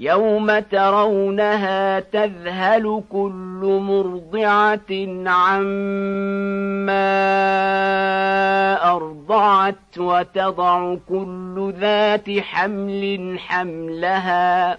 يوم ترونها تذهل كل مرضعه عما ارضعت وتضع كل ذات حمل حملها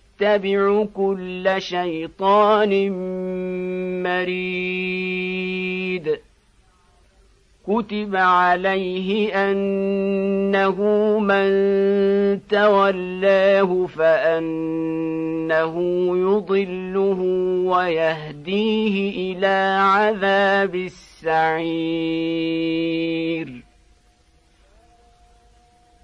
يتبع كل شيطان مريد. كتب عليه أنه من تولاه فأنه يضله ويهديه إلى عذاب السعير.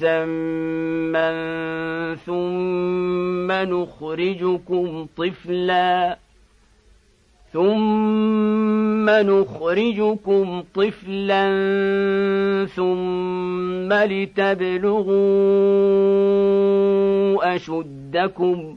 مسمى ثم نخرجكم طفلا ثم نخرجكم طفلا ثم لتبلغوا اشدكم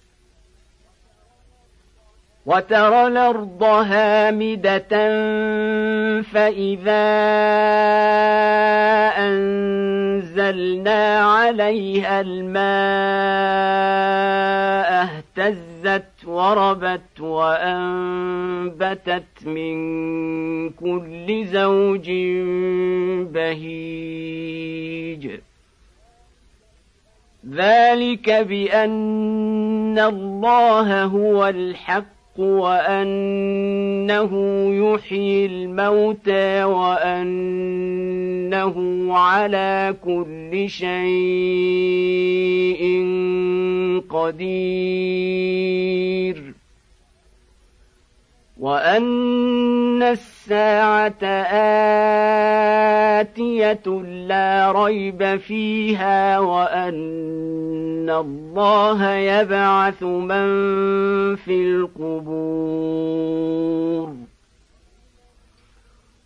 وترى الأرض هامدة فإذا أنزلنا عليها الماء اهتزت وربت وأنبتت من كل زوج بهيج. ذلك بأن الله هو الحق وأنه يحيي الموتى وأنه على كل شيء قدير. وان الساعة اتيه لا ريب فيها وان الله يبعث من في القبور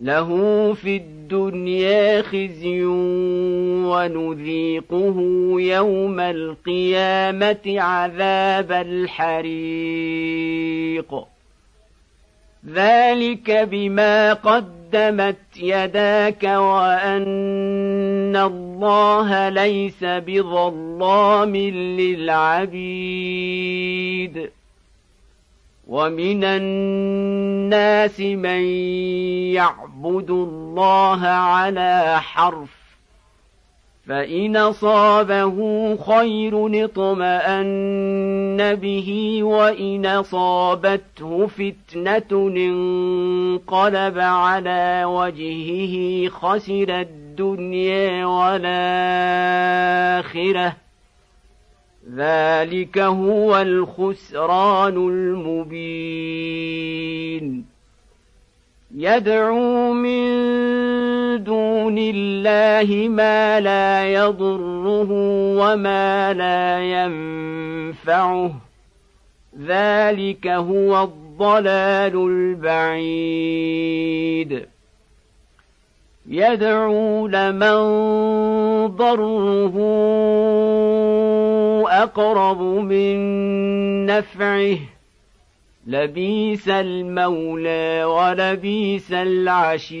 له في الدنيا خزي ونذيقه يوم القيامة عذاب الحريق. ذلك بما قدمت يداك وأن الله ليس بظلام للعبيد. ومن الناس من يعبد الله على حرف فان اصابه خير اطمان به وان اصابته فتنه انقلب على وجهه خسر الدنيا والاخره ذلك هو الخسران المبين. يدعو من دون الله ما لا يضره وما لا ينفعه. ذلك هو الضلال البعيد. يدعو لمن ضره أقرب من نفعه. لبيس المولى ولبيس العشير.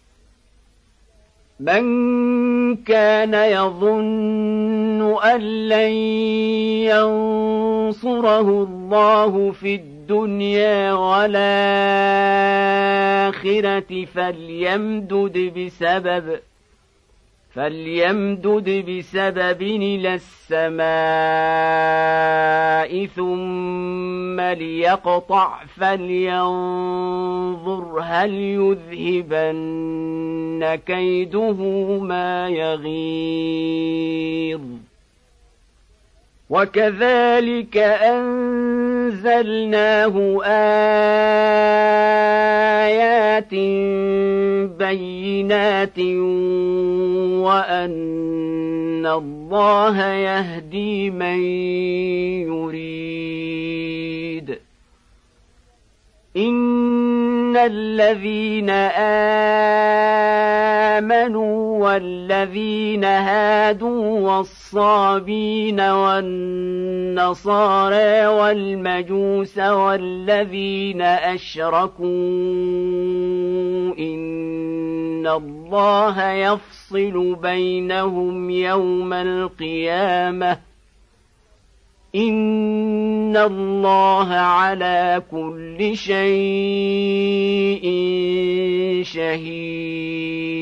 من كان يظن أن لن ينصره الله في الدنيا والآخرة فليمدد بسبب فليمدد بسبب إلى السماء ثم ليقطع فلينظر هل يذهبن كيده ما يغيظ وكذلك أنزلناه آيات بينات وأن الله يهدي من يريد. ان الذين امنوا والذين هادوا والصابين والنصارى والمجوس والذين اشركوا ان الله يفصل بينهم يوم القيامه ان الله على كل شيء شهيد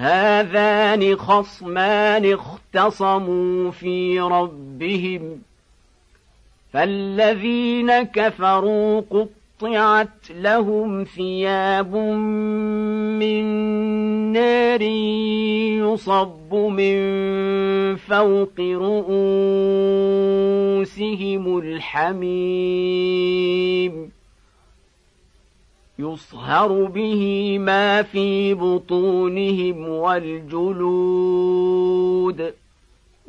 هذان خصمان اختصموا في ربهم فالذين كفروا قطعت لهم ثياب من نار يصب من فوق رؤوسهم الحميم. يصهر به ما في بطونهم والجلود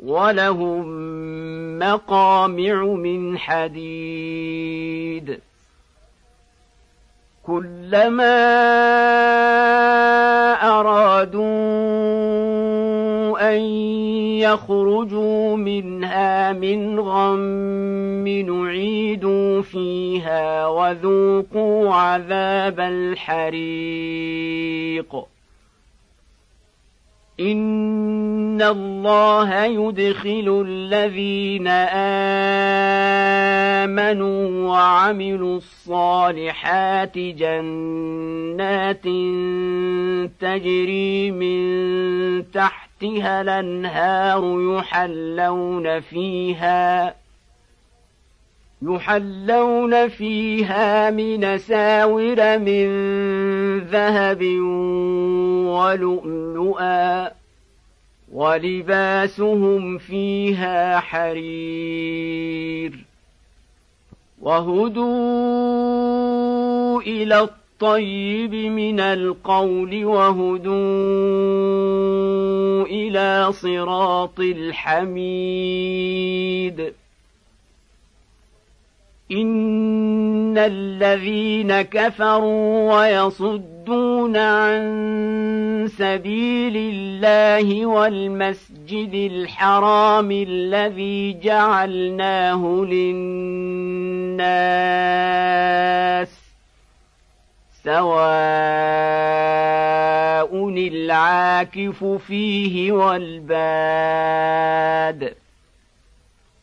ولهم مقامع من حديد كلما ارادوا ان يخرجوا منها من غم نعيدوا فيها وذوقوا عذاب الحريق ان الله يدخل الذين امنوا وعملوا الصالحات جنات تجري من تحتها الانهار يحلون فيها يحلون فيها من ساور من ذهب ولؤلؤا ولباسهم فيها حرير وهدوا إلى الطيب من القول وهدوا إلى صراط الحميد إن الذين كفروا ويصدون عن سبيل الله والمسجد الحرام الذي جعلناه للناس سواء العاكف فيه والباد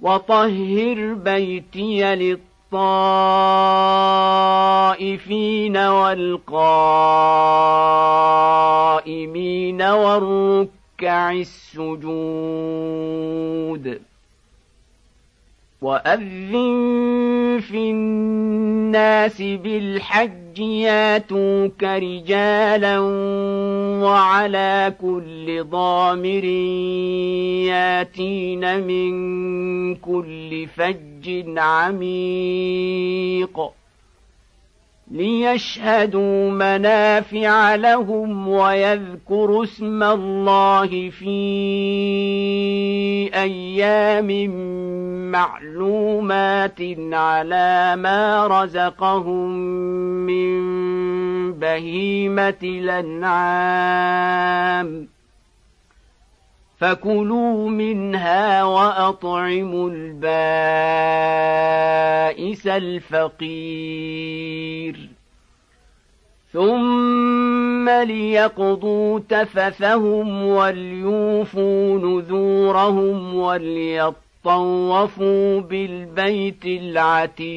وطهر بيتي للطائفين والقائمين والركع السجود واذن في الناس بالحج ياتوك رجالا وعلى كل ضامر ياتين من كل فج عميق ليشهدوا منافع لهم ويذكروا اسم الله في أيام معلومات على ما رزقهم من بهيمة الأنعام. فكلوا منها واطعموا البائس الفقير ثم ليقضوا تفثهم وليوفوا نذورهم وليطوفوا بالبيت العتيق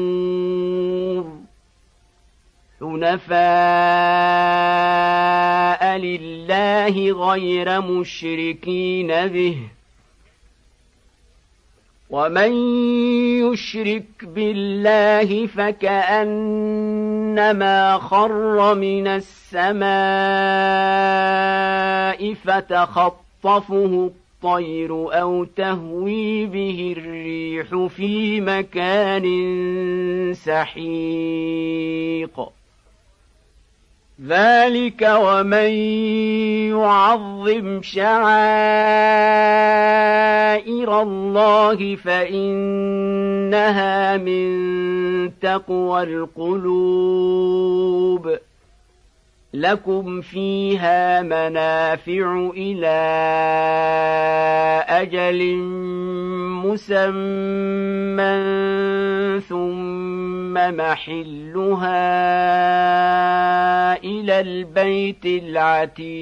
حنفاء لله غير مشركين به ومن يشرك بالله فكانما خر من السماء فتخطفه الطير أو تهوي به الريح في مكان سحيق ذلك ومن يعظم شعائر الله فانها من تقوى القلوب لكم فيها منافع إلى أجل مسمى ثم محلها إلى البيت العتيق.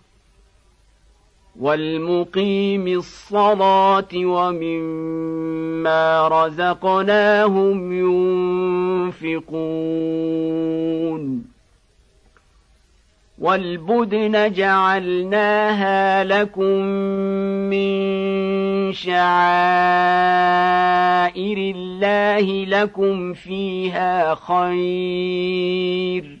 والمقيم الصلاة ومما رزقناهم ينفقون. والبدن جعلناها لكم من شعائر الله لكم فيها خير.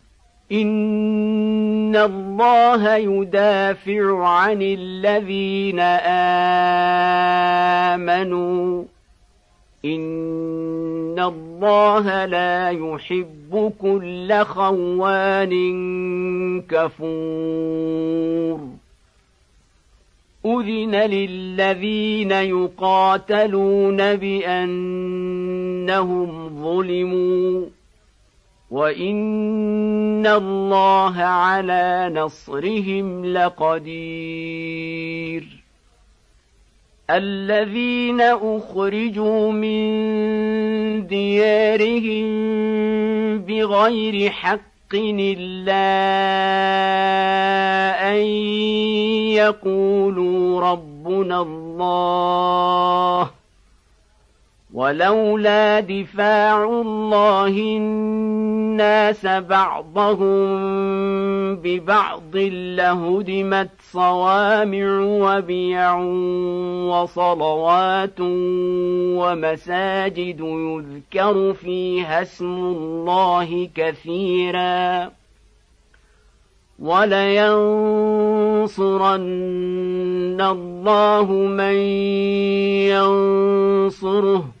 ان الله يدافع عن الذين امنوا. ان الله لا يحب كل خوان كفور. اذن للذين يقاتلون بانهم ظلموا. وان الله على نصرهم لقدير الذين اخرجوا من ديارهم بغير حق الا ان يقولوا ربنا الله ولولا دفاع الله الناس بعضهم ببعض لهدمت صوامع وبيع وصلوات ومساجد يذكر فيها اسم الله كثيرا. ولينصرن الله من ينصره.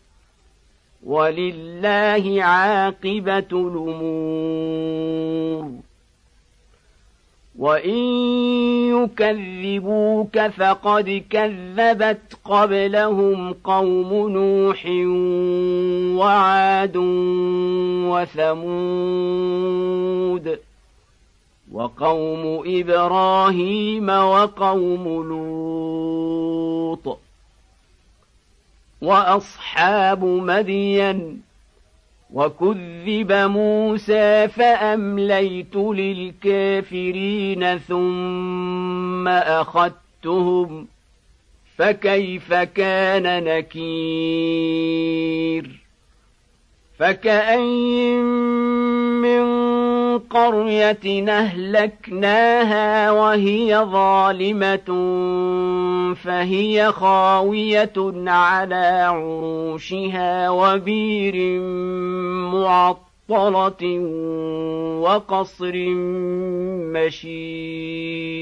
ولله عاقبة الأمور. وإن يكذبوك فقد كذبت قبلهم قوم نوح وعاد وثمود وقوم إبراهيم وقوم لوط. وأصحاب مدين وكذب موسى فأمليت للكافرين ثم أخذتهم فكيف كان نكير فكأين من قرية أهلكناها وهي ظالمة فهي خاوية على عروشها وبير معطلة وقصر مشيد.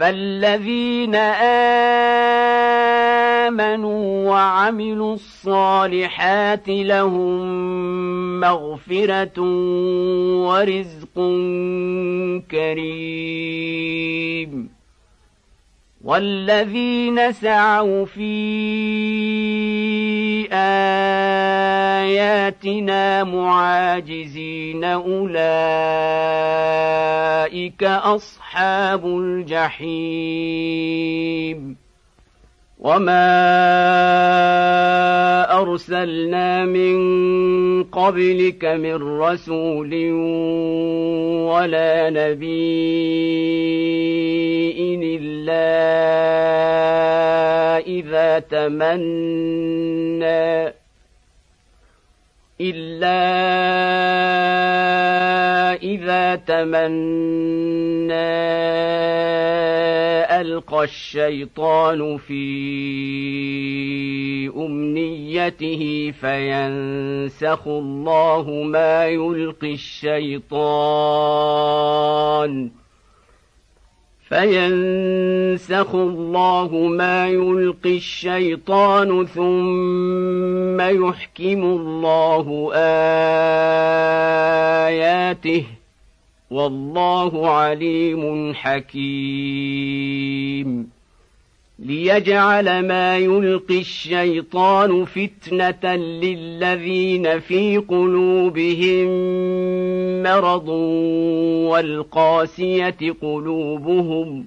فالذين امنوا وعملوا الصالحات لهم مغفره ورزق كريم والذين سعوا في آياتنا معاجزين أولئك أصحاب الجحيم وما ارسلنا من قبلك من رسول ولا نبي الا اذا تمنى إلا إذا تمنى ألقى الشيطان في أمنيته فينسخ الله ما يلقي الشيطان فينسخ الله ما يلقي الشيطان ثم يحكم الله آياته والله عليم حكيم. ليجعل ما يلقي الشيطان فتنة للذين في قلوبهم مرض والقاسية قلوبهم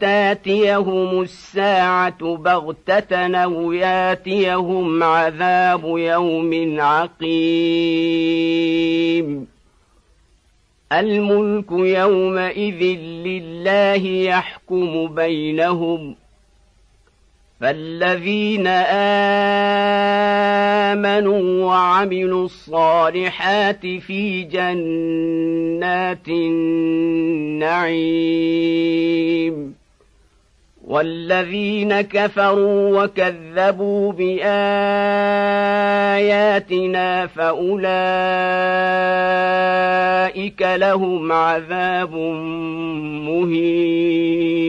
تاتيهم الساعة بغتة أو ياتيهم عذاب يوم عقيم. الملك يومئذ لله يحكم بينهم. فالذين امنوا وعملوا الصالحات في جنات النعيم والذين كفروا وكذبوا باياتنا فاولئك لهم عذاب مهين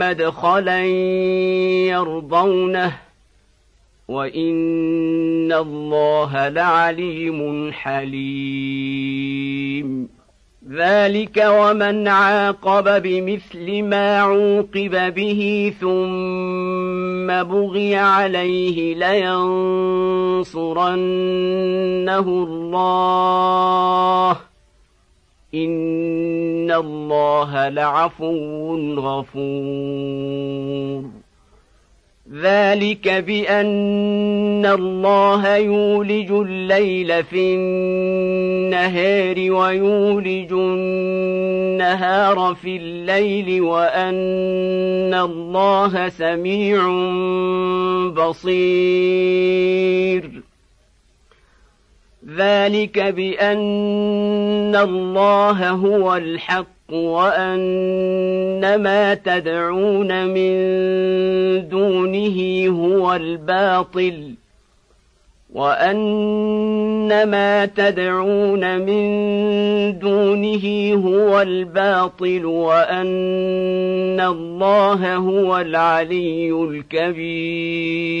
مدخلا يرضونه وإن الله لعليم حليم. ذلك ومن عاقب بمثل ما عوقب به ثم بغي عليه لينصرنه الله. إن الله لعفو غفور. ذلك بأن الله يولج الليل في النهار ويولج النهار في الليل وأن الله سميع بصير. ذلك بأن الله هو الحق وأن ما تدعون من دونه هو الباطل وأن ما تدعون من دونه هو الباطل وأن الله هو العلي الكبير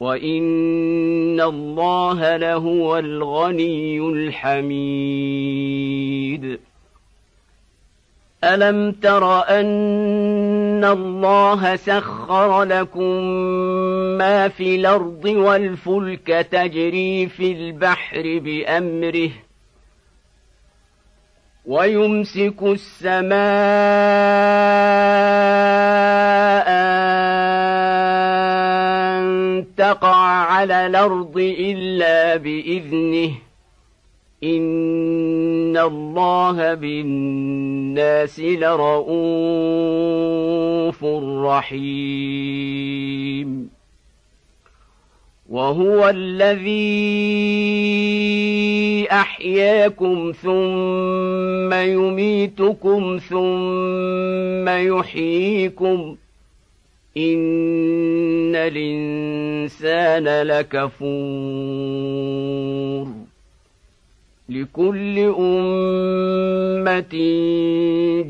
وان الله لهو الغني الحميد الم تر ان الله سخر لكم ما في الأرض والفلك تجري في البحر بامره ويمسك السماء تقع على الأرض الا باذنه ان الله بالناس لرءوف رحيم وهو الذي احياكم ثم يميتكم ثم يحييكم إن الإنسان لكفور لكل أمة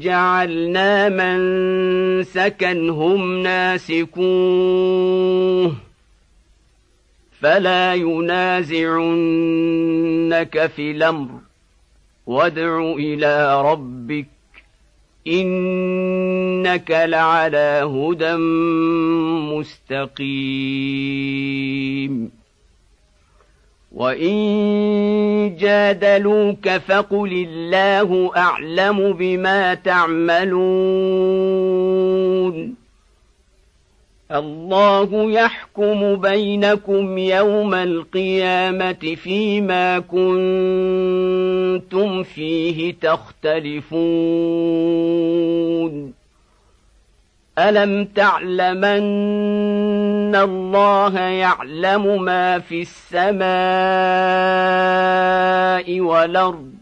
جعلنا من سكنهم ناسكوه فلا ينازعنك في الأمر وادع إلى ربك انك لعلى هدى مستقيم وان جادلوك فقل الله اعلم بما تعملون الله يحكم بينكم يوم القيامة فيما كنتم فيه تختلفون. ألم تعلمن الله يعلم ما في السماء والأرض؟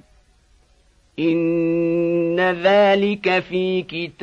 إن ذلك في كتاب.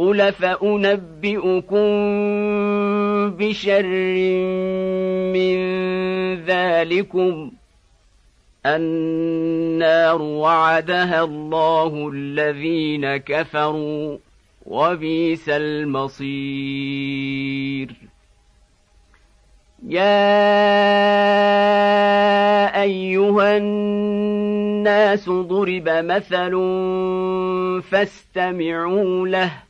قل فانبئكم بشر من ذلكم النار وعدها الله الذين كفروا وبئس المصير يا ايها الناس ضرب مثل فاستمعوا له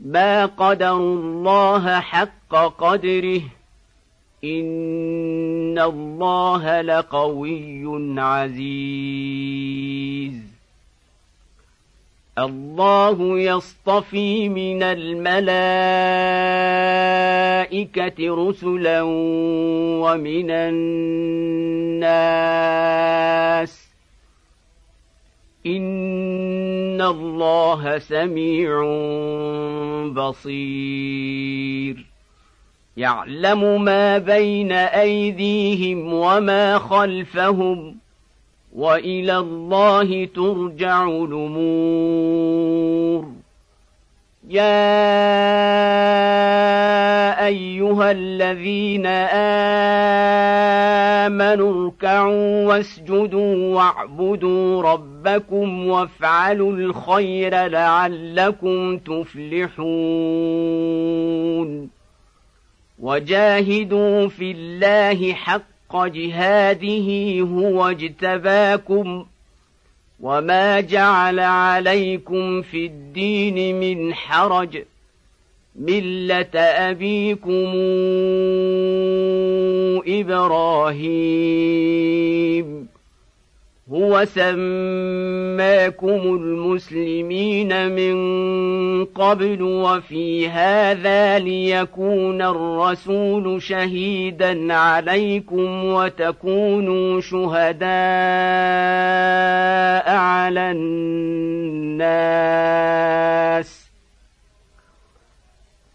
ما قدروا الله حق قدره. إن الله لقوي عزيز. الله يصطفي من الملائكة رسلا ومن الناس. ان الله سميع بصير. يعلم ما بين ايديهم وما خلفهم والى الله ترجع الأمور. يا ايها الذين امنوا اركعوا واسجدوا واعبدوا ربكم وافعلوا الخير لعلكم تفلحون وجاهدوا في الله حق جهاده هو اجتباكم وما جعل عليكم في الدين من حرج مله ابيكم إبراهيم هو سماكم المسلمين من قبل وفي هذا ليكون الرسول شهيدا عليكم وتكونوا شهداء على الناس.